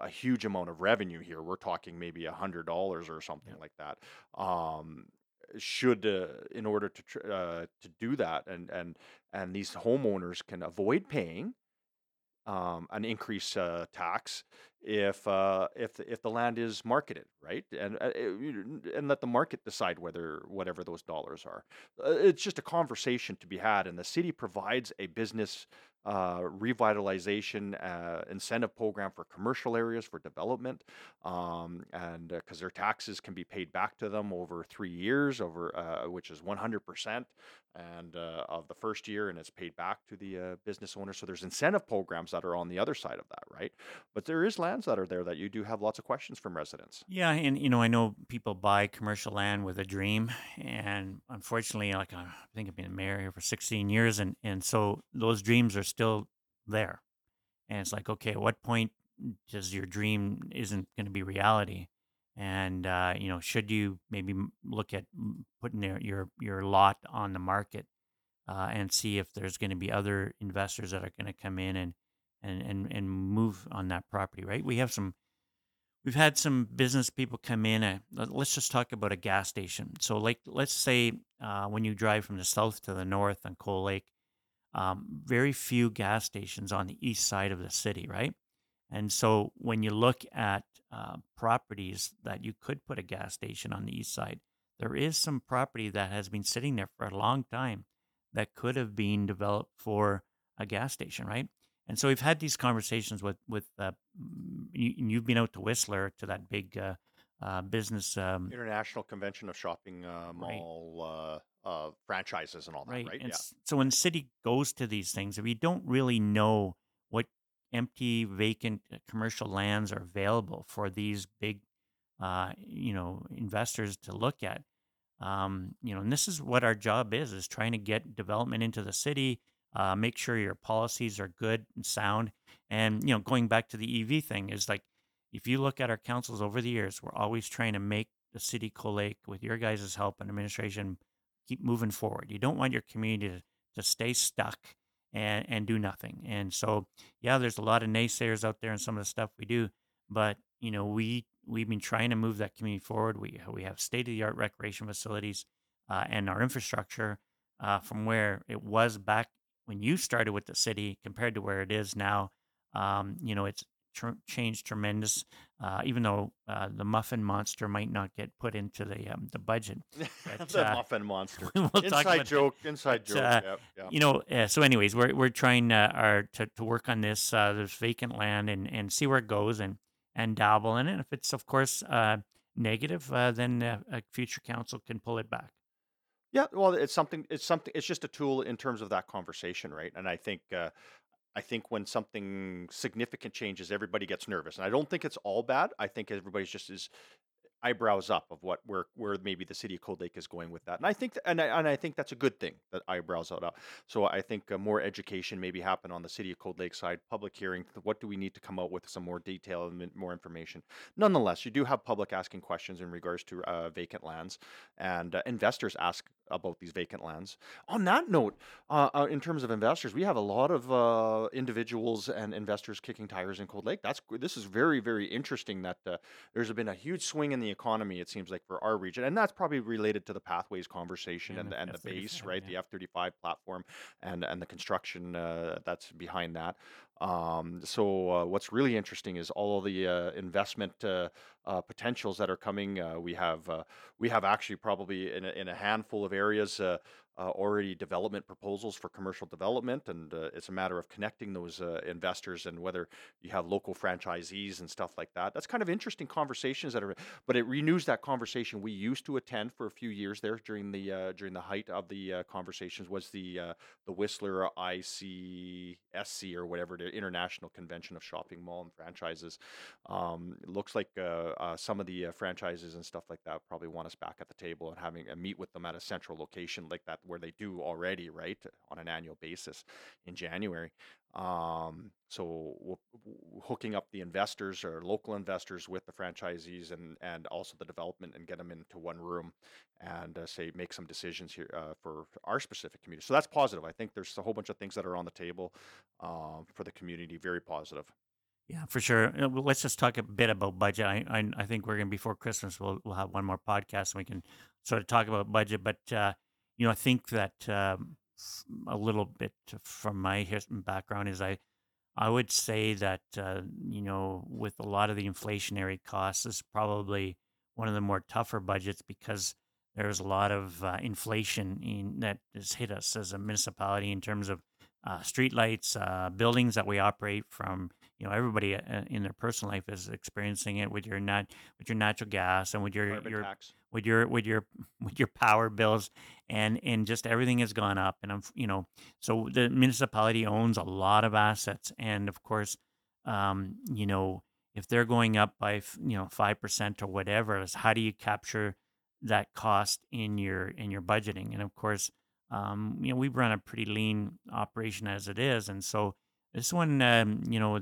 S2: a huge amount of revenue here. We're talking maybe a hundred dollars or something
S1: Yeah.
S2: like that. Um should uh, in order to tr- uh, to do that and and and these homeowners can avoid paying um, an increased uh, tax if uh, if the, if the land is marketed right and uh, and let the market decide whether whatever those dollars are. Uh, it's just a conversation to be had, and the city provides a business uh, revitalization uh, incentive program for commercial areas for development, um, and because their taxes can be paid back to them over three years, over uh, which is 100% and uh, of the first year, and it's paid back to the uh, business owner. So there's incentive programs that are on the other side of that, right? But there is lands that are there that you do have lots of questions from residents.
S1: Yeah, and you know, I know people buy commercial land with a dream, and unfortunately, like I think I've been mayor here for 16 years, and and so those dreams are still there, and it's like, okay, at what point does your dream isn't going to be reality? And uh, you know, should you maybe look at putting your your, lot on the market uh, and see if there's going to be other investors that are going to come in and and and and move on that property, right? We have some we've had some business people come in. Uh, let- let's just talk about a gas station. So, like, let's say uh, when you drive from the south to the north on Cold Lake, um, very few gas stations on the east side of the city, right? And so, when you look at uh, properties that you could put a gas station on the east side, there is some property that has been sitting there for a long time that could have been developed for a gas station, right? And so we've had these conversations with with uh, you, and you've been out to Whistler to that big uh, uh, business, um,
S2: International Convention of Shopping uh,
S1: Right.
S2: Mall uh, uh, franchises and all that,
S1: right?
S2: right?
S1: And
S2: Yeah.
S1: so when the city goes to these things, if you don't really know empty, vacant uh, commercial lands are available for these big, uh, you know, investors to look at, um, you know, and this is what our job is: is trying to get development into the city, uh, make sure your policies are good and sound, and you know, going back to the EV thing is like, if you look at our councils over the years, we're always trying to make the city Cold Lake, with your guys' help and administration, keep moving forward. You don't want your community to, to stay stuck and, and do nothing. And so, yeah, there's a lot of naysayers out there and some of the stuff we do, but you know, we we've been trying to move that community forward. We we have state of the art recreation facilities uh, and our infrastructure uh, from where it was back when you started with the city compared to where it is now. Um, you know, it's tr- changed tremendous. Uh, even though uh, the muffin monster might not get put into the um, the budget, *laughs* But,
S2: the
S1: uh,
S2: muffin *laughs* monster.
S1: we'll
S2: inside
S1: about that.
S2: joke. Inside
S1: But,
S2: joke.
S1: uh,
S2: yeah, yeah.
S1: you know uh, so anyways we're, we're trying uh, our, to, to work on this uh, there's vacant land and, and see where it goes and and dabble in it if it's of course uh, negative uh, then a future council can pull it back
S2: Yeah, well, it's something. It's something. It's just a tool in terms of that conversation, right? And I think, uh, I think when something significant changes, everybody gets nervous, and I don't think it's all bad. I think everybody's just is eyebrows up of what where where maybe the city of Cold Lake is going with that, and I think th- and I, and I think that's a good thing that eyebrows out up. So I think uh, more education maybe happen on the city of Cold Lake side, public hearing. What do we need to come out with some more detail and more information? Nonetheless, you do have public asking questions in regards to uh, vacant lands, and uh, investors ask about these vacant lands. On that note, uh, uh, in terms of investors, we have a lot of uh, individuals and investors kicking tires in Cold Lake. That's this is very very interesting. That uh, there's been a huge swing in the economy. It seems like for our region, and that's probably related to the pathways conversation
S1: Yeah,
S2: and
S1: the
S2: and the base, right?
S1: yeah.
S2: The F thirty five platform and and the construction uh, that's behind that. Um, so uh, what's really interesting is all the uh, investment uh, uh, potentials that are coming. Uh, we have uh, we have actually probably in a, in a handful of areas uh, already development proposals for commercial development, and uh, it's a matter of connecting those uh, investors and whether you have local franchisees and stuff like that. That's kind of interesting conversations that are, but it renews that conversation we used to attend for a few years there during the uh, during the height of the uh, conversations was the uh, the Whistler ICSC or whatever the International Convention of Shopping Mall and Franchises. Um, it looks like some of the franchises and stuff like that probably want us back at the table and having a meet with them at a central location like that where they do already, right, on an annual basis in January. Um, so hooking up the investors or local investors with the franchisees and and also the development and get them into one room and uh, say make some decisions here uh, for our specific community. So that's positive. I think there's a whole bunch of things that are on the table um, for the community. Very positive.
S1: yeah for sure Uh, let's just talk a bit about budget i, I, I think we're going to before christmas we'll, we'll have one more podcast and we can sort of talk about budget but uh, you know i think that um, a little bit from my his- background is i I would say that uh, you know, with a lot of the inflationary costs, this is probably one of the more tougher budgets because there's a lot of uh, inflation in, that has hit us as a municipality in terms of uh, streetlights, uh, buildings that we operate from. You know, everybody uh, in their personal life is experiencing it with your nat- with your natural gas and with your
S2: Carbon
S1: your
S2: tax.
S1: With your with your *laughs* with your power bills and and just everything has gone up and I'm you know so the municipality owns a lot of assets and of course um you know if they're going up by you know 5% or whatever how do you capture that cost in your in your budgeting? And of course um you know we run a pretty lean operation as it is and so this one um you know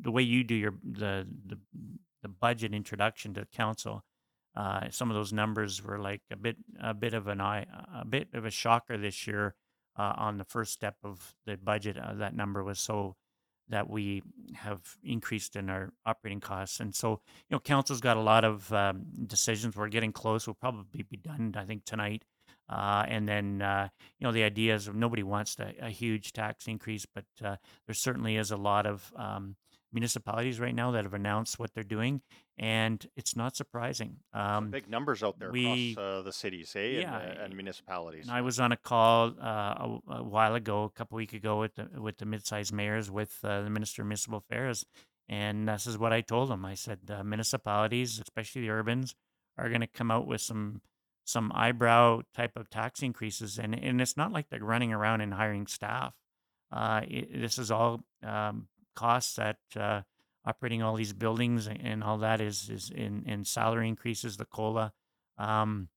S1: the way you do your the the, the budget introduction to council uh, some of those numbers were like a bit a bit of an eye a bit of a shocker this year uh, on the first step of the budget. Uh, that number was so that we have increased in our operating costs, and so you know, council's got a lot of um, decisions. We're getting close. We'll probably be done, I think, tonight. Uh, and then uh, you know the idea is nobody wants a, a huge tax increase, but uh, there certainly is a lot of um, municipalities right now that have announced what they're doing, and it's not surprising. Um,
S2: big numbers out there
S1: we
S2: across uh, the cities, eh, and, uh, and municipalities.
S1: and I was on a call uh, a, a while ago, a couple weeks ago, with the with the mid-sized mayors, with uh, the minister of municipal affairs, and this is what I told them. I said municipalities, especially the urbans, are going to come out with some some eyebrow type of tax increases, and and it's not like they're running around and hiring staff. Uh, it, this is all um, costs that uh, operating all these buildings and, all that is is in in salary increases, the cola. Um,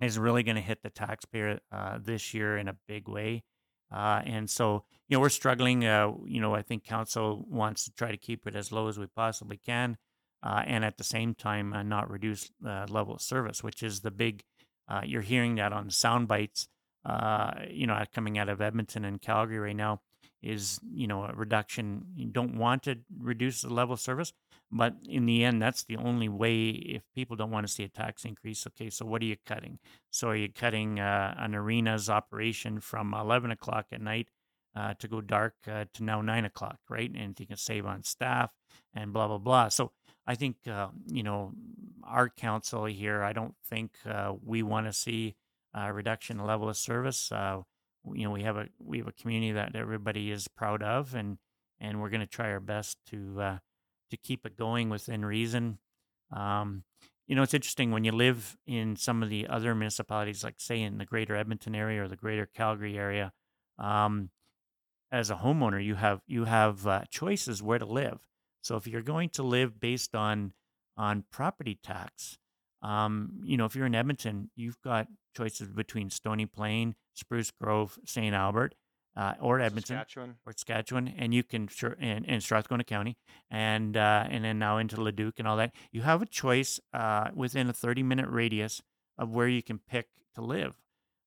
S1: is really going to hit the taxpayer uh, this year in a big way. Uh, and so, you know, we're struggling. Uh, you know, I think council wants to try to keep it as low as we possibly can, uh, and at the same time, uh, not reduce the level of service, which is the big. Uh, you're hearing that on sound bites. Uh, you know, coming out of Edmonton and Calgary right now is you know a reduction. You don't want to reduce the level of service, but in the end, that's the only way. If people don't want to see a tax increase, okay, so what are you cutting? So are you cutting uh, an arena's operation from 11 o'clock at night uh, to go dark uh, to now 9 o'clock, right? And you can save on staff and blah, blah, blah. So I think, uh, you know, our council here, I don't think uh, we want to see a reduction in level of service. You know, we have a we have a community that everybody is proud of, and and we're going to try our best to uh, to keep it going within reason. Um, you know, it's interesting when you live in some of the other municipalities, like say in the greater Edmonton area or the greater Calgary area. Um, as a homeowner, you have you have uh, choices where to live. So if you're going to live based on on property tax, um, you know, if you're in Edmonton, you've got choices between Stony Plain, Spruce Grove, St. Albert, uh, or Edmonton
S2: Saskatchewan.
S1: or Saskatchewan, and you can sure and, and Strathcona County, and uh, and then now into Leduc and all that. You have a choice uh, within a 30 minute radius of where you can pick to live.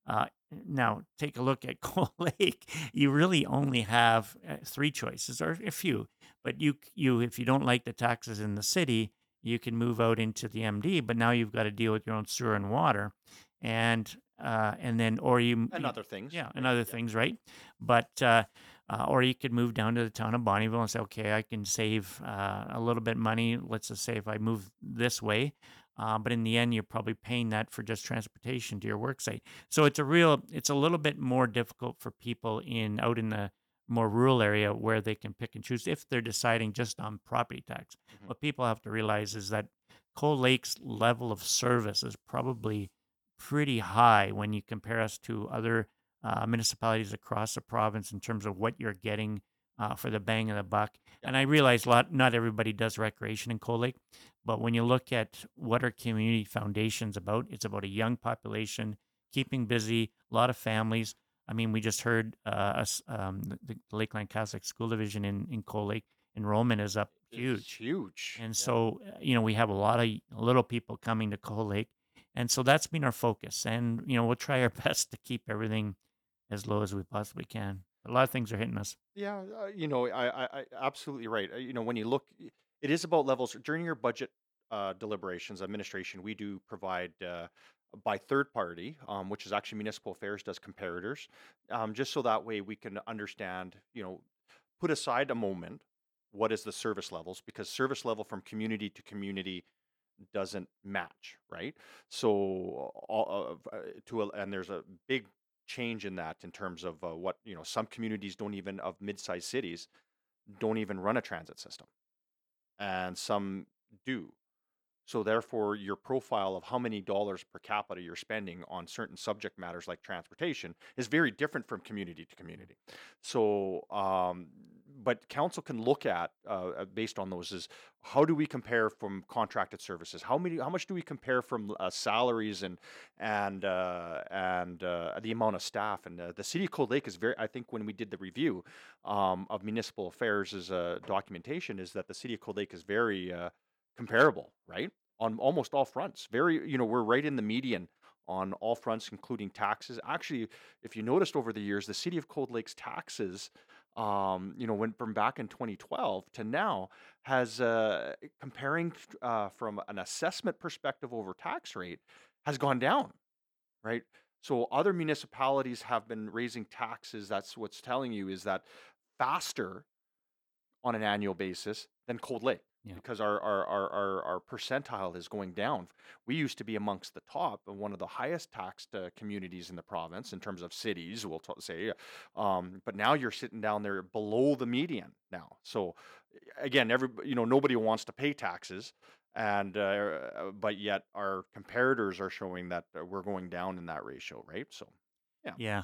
S1: Uh, now take a look at *laughs* Cold Lake. You really only have uh, three choices, or a few. But you you if you don't like the taxes in the city, you can move out into the MD. But now you've got to deal with your own sewer and water, and uh, and then or you
S2: And other things.
S1: yeah, and other things, right? But uh, uh, or you could move down to the town of Bonnyville and say, okay, I can save uh, a little bit money. Let's just say if I move this way, uh, but in the end, you're probably paying that for just transportation to your work site. So it's a real, it's a little bit more difficult for people in out in the more rural area where they can pick and choose if they're deciding just on property tax.
S2: Mhm.
S1: What people have to realize is that Cold Lake's level of service is probably pretty high when you compare us to other uh, municipalities across the province in terms of what you're getting uh, for the bang of the buck.
S2: Yeah.
S1: And I realize a lot, not everybody does recreation in Cold Lake, but when you look at what our community foundation's about, it's about a young population, keeping busy, a lot of families. I mean, we just heard uh, us, um, the, the Lakeland Catholic School Division in, in Cold Lake enrollment is up
S2: It's
S1: huge.
S2: huge.
S1: And
S2: Yeah.
S1: so, uh, you know, we have a lot of little people coming to Cold Lake. And so that's been our focus. And, you know, we'll try our *laughs* best to keep everything as low as we possibly can. A lot of things are hitting us.
S2: Yeah, uh, you know, I, I, I absolutely right. Uh, You know, when you look, it is about levels during your budget uh, deliberations. Administration, we do provide uh, by third party, um, which is actually municipal affairs does comparators, um, just so that way we can understand, you know, put aside a moment what is the service levels because service level from community to community doesn't match, right? So all uh, to a, and there's a big change in that in terms of uh, what you know some communities don't even of mid-sized cities don't even run a transit system and some do so therefore, your profile of how many dollars per capita you're spending on certain subject matters like transportation is very different from community to community. So, um, but council can look at uh, uh based on those is how do we compare from contracted services? How many? How much do we compare from uh, salaries and and uh, and uh, the amount of staff? And uh, the city of Cold Lake is very. I think when we did the review um, of municipal affairs as a documentation, is that the city of Cold Lake is very comparable, right? On almost all fronts. Very, you know, we're right in the median on all fronts, including taxes. Actually, if you noticed over the years, the city of Cold Lake's taxes, um, you know, went from back in 2012 to now has uh, comparing uh, from an assessment perspective over tax rate has gone down, right? So other municipalities have been raising taxes. That's what's telling you is that faster on an annual basis than Cold Lake yeah. because our, our, our, our, our percentile is going down. We used to be amongst the top and one of the highest taxed uh, communities in the province in terms of cities, we'll t- say. Um, but now you're sitting down there below the median now. So again, every you know nobody wants to pay taxes, and uh, but yet our comparators are showing that we're going down in that ratio, right? So
S1: yeah. Yeah.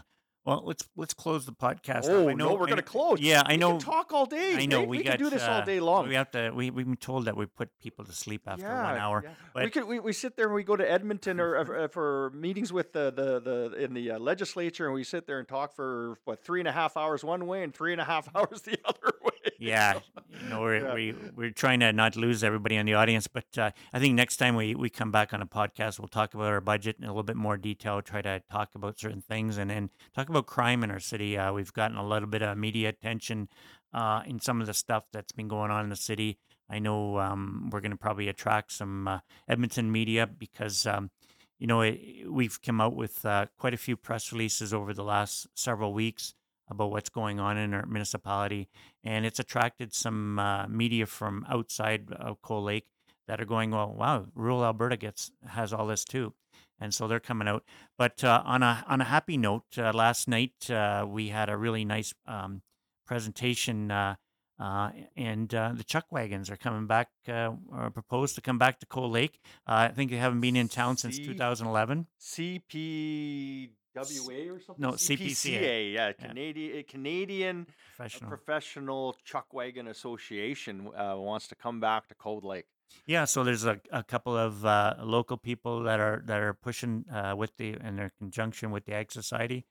S1: Well, let's let's close the podcast.
S2: Oh I know, no, we're going to close.
S1: Yeah, I know.
S2: talk all day.
S1: I know
S2: right?
S1: we,
S2: we
S1: got,
S2: can do this
S1: uh,
S2: all day long.
S1: We have to. We we've been told that we put people to sleep after yeah, one hour. Yeah.
S2: But we could we, we sit there and we go to Edmonton or uh, for meetings with the the, the in the uh, legislature and we sit there and talk for what three and a half hours one way and three and a half *laughs* hours the other way.
S1: Yeah, you know we're yeah. we we're trying to not lose everybody in the audience, but uh, I think next time we we come back on a podcast, we'll talk about our budget in a little bit more detail. Try to talk about certain things and then talk about crime in our city. Uh, we've gotten a little bit of media attention uh, in some of the stuff that's been going on in the city. I know um, we're going to probably attract some uh, Edmonton media because, um, you know, it, we've come out with uh, quite a few press releases over the last several weeks about what's going on in our municipality, and it's attracted some uh, media from outside of Cold Lake that are going, well, wow, rural Alberta gets has all this too and so they're coming out. But uh, on a on a happy note, uh, last night uh, we had a really nice um, presentation, uh, uh, and uh, the chuck wagons are coming back, or proposed to come back to Cold Lake. I think they haven't been in town since C- 2011.
S2: CPWA or something.
S1: No, CPCA.
S2: Yeah, Canadian yeah. Canadian
S1: Professional.
S2: Professional Chuck Wagon Association wants to come back to Cold Lake.
S1: Yeah, so there's a, a couple of uh, local people that are that are pushing uh, with the in their conjunction with the Ag Society,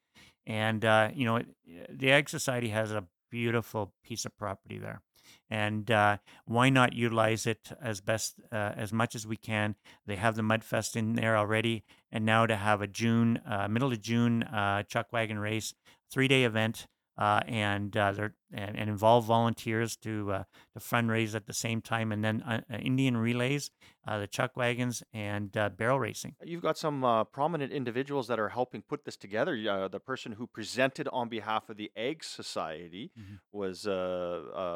S1: and uh, you know the Ag Society has a beautiful piece of property there, and uh, why not utilize it as best uh, as much as we can? They have the Mudfest in there already, and now to have a June uh, middle of June chuck wagon race, three day event uh, and uh, they're and, and, involve volunteers to uh, to fundraise at the same time, and then uh, uh, Indian relays, uh, the chuck wagons, and barrel racing.
S2: You've got some prominent individuals that are helping put this together. the person who presented on behalf of the Ag Society mm-hmm. was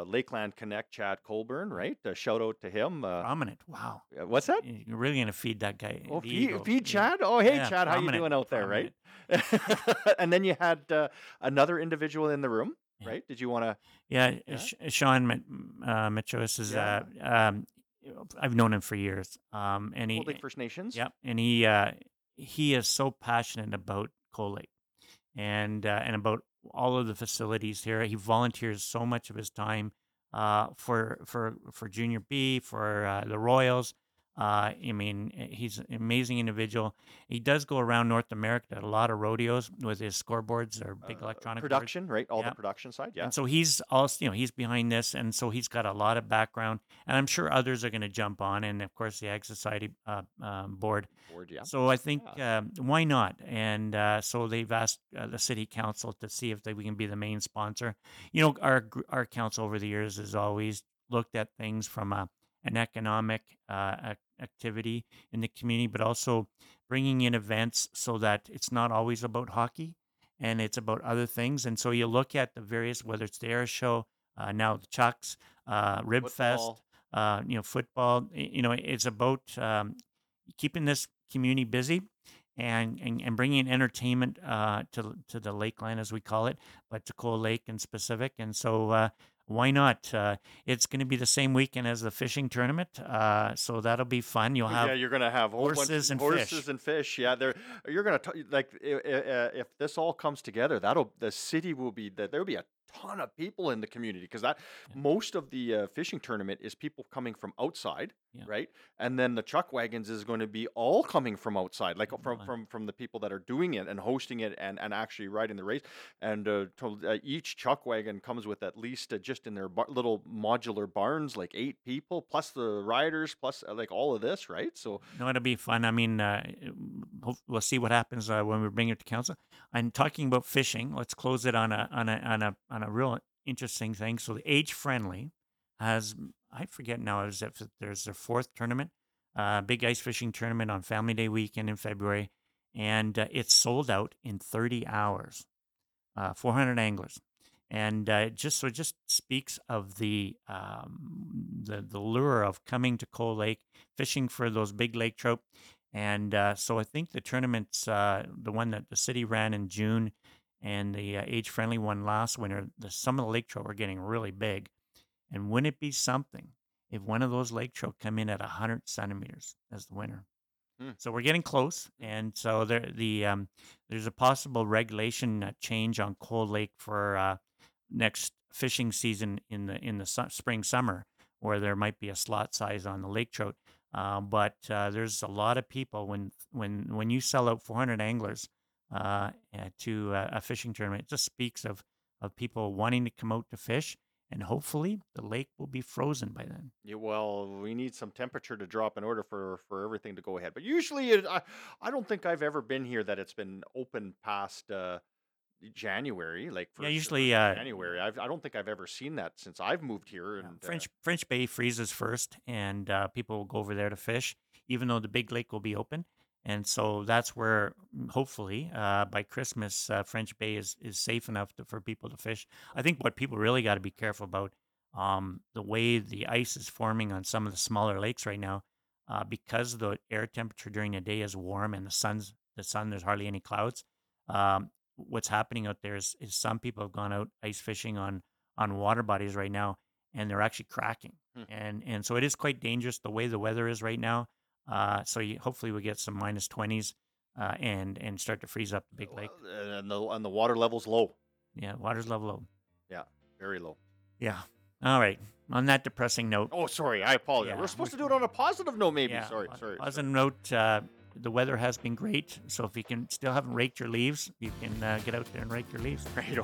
S2: Lakeland Connect Chad Colburn, right? A shout out to him.
S1: prominent. Wow.
S2: what's that?
S1: You're really gonna feed that guy.
S2: Oh, feed, feed, Chad. Oh, hey, yeah, Chad, how you doing out there, prominent. right? *laughs* and then you had another individual in the room, yeah. right? Did you want to?
S1: Yeah, yeah? Sean uh, Mitchos is. Yeah. Uh, um, I've known him for years. Um, and he
S2: Cold Lake First Nations.
S1: Yep, and he uh, he is so passionate about Cold Lake, and uh, and about all of the facilities here. He volunteers so much of his time uh, for for for Junior B, for uh, the Royals, uh, I mean, eh, he's an amazing individual. He does go around North America at a lot of rodeos with his scoreboards or big uh, electronic
S2: production,
S1: boards.
S2: right? All yeah. the production side, yeah.
S1: And so he's also, you know, he's behind this, and so he's got a lot of background. And I'm sure others are going to jump on, and of course the Ag Society uh, um, board.
S2: Board, yeah.
S1: So I think yeah. Um, why not? And uh, so they've asked uh, the city council to see if they, we can be the main sponsor. You know, our our council over the years has always looked at things from a an economic uh, activity in the community, but also bringing in events so that it's not always about hockey and it's about other things. And so you look at the various, whether it's the air show, uh, now the Chucks, uh, Rib Fest,
S2: Football.
S1: uh, you know, football. You know, it's about um, keeping this community busy and, and, and bringing entertainment uh, to to the Lakeland as we call it, but to Cold Lake in specific. And so, uh, why not? Uh, it's going to be the same weekend as the fishing tournament, uh, so that'll be fun. You'll have
S2: yeah, you're gonna have a bunch-
S1: horses and
S2: horses
S1: fish.
S2: and fish. Yeah, they're you're gonna t- like i- i- i- if this all comes together, that'll the city will be that there'll be a ton of people in the community because that
S1: Yeah.
S2: most of the uh, fishing tournament is people coming from outside,
S1: Yeah.
S2: right? And then the chuck wagons is going to be all coming from outside, like from from from the people that are doing it and hosting it and and actually riding the race. And uh, to, uh, each chuck wagon comes with at least uh, just in their bar- little modular barns, like eight people plus the riders plus uh, like all of this, right? So
S1: No, it'll be fun. I mean, uh, we'll see what happens uh, when we bring it to council. I'm talking about fishing. Let's close it on a on a on a on a real interesting thing. So the age friendly has I forget now is if there's their fourth tournament, uh, big ice fishing tournament on Family Day weekend in February, and uh, it's sold out in 30 hours. Uh, 400 anglers. And uh, it just so it just speaks of the um, the the lure of coming to Cold Lake, fishing for those big lake trout, and uh, so I think the tournaments, uh, the one that the city ran in June, and the age friendly one last winter, the, some of the lake trout were getting really big, and wouldn't it be something if one of those lake trout come in at hundred centimeters as the winner?
S2: Hmm.
S1: So we're getting close, and so there the um, there's a possible regulation uh, change on Cold Lake for uh, next fishing season in the in the su- spring summer, where there might be a slot size on the lake trout. Uh, but uh, there's a lot of people when when when you sell out 400 anglers uh, to a fishing tournament, it just speaks of of people wanting to come out to fish, and hopefully the lake will be frozen by then.
S2: Yeah, well, we need some temperature to drop in order for for everything to go ahead. But usually, it, I I don't think I've ever been here that it's been open past uh, January. Like
S1: Yeah, usually, uh,
S2: January. I've, I don't think I've ever seen that since I've moved here.
S1: Yeah,
S2: And uh,
S1: French French Bay freezes first, and uh, people will go over there to fish, even though the big lake will be open. And so that's where, mm, hopefully, uh, by Christmas, uh, French Bay is, is safe enough to, for people to fish. I think what people really got to be careful about, um, the way the ice is forming on some of the smaller lakes right now, uh, because the air temperature during the day is warm and the sun's the sun there's hardly any clouds. Um, what's happening out there is, is some people have gone out ice fishing on on water bodies right now, and they're actually cracking.
S2: Hmm.
S1: And and so it is quite dangerous the way the weather is right now. Uh, so you, hopefully we get some minus twenties, uh, and and start to freeze up the big lake.
S2: and the and the water level's low,
S1: Yeah, water's level low.
S2: Yeah, very low.
S1: Yeah. All right. On that depressing note,
S2: Oh, sorry, I apologize.
S1: Yeah,
S2: We're supposed to do it on a positive note, maybe.
S1: yeah,
S2: sorry, sorry.
S1: Positive note. Uh, the weather has been great, so if you can still haven't raked your leaves, you can uh, get out there and rake your leaves.
S2: Right.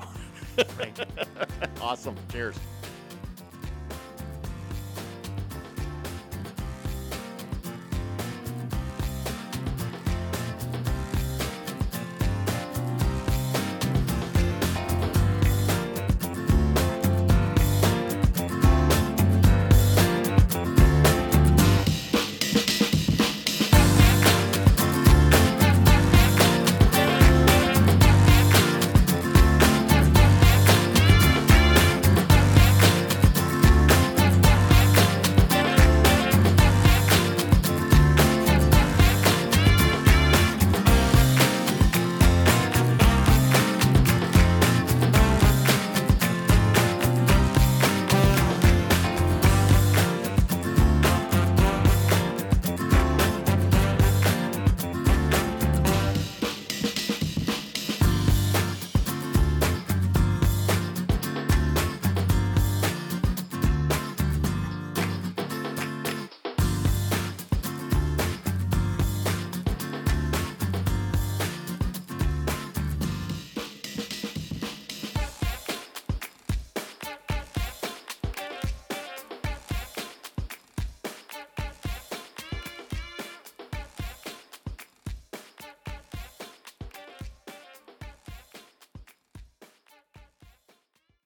S1: Right. *laughs*
S2: awesome. Cheers.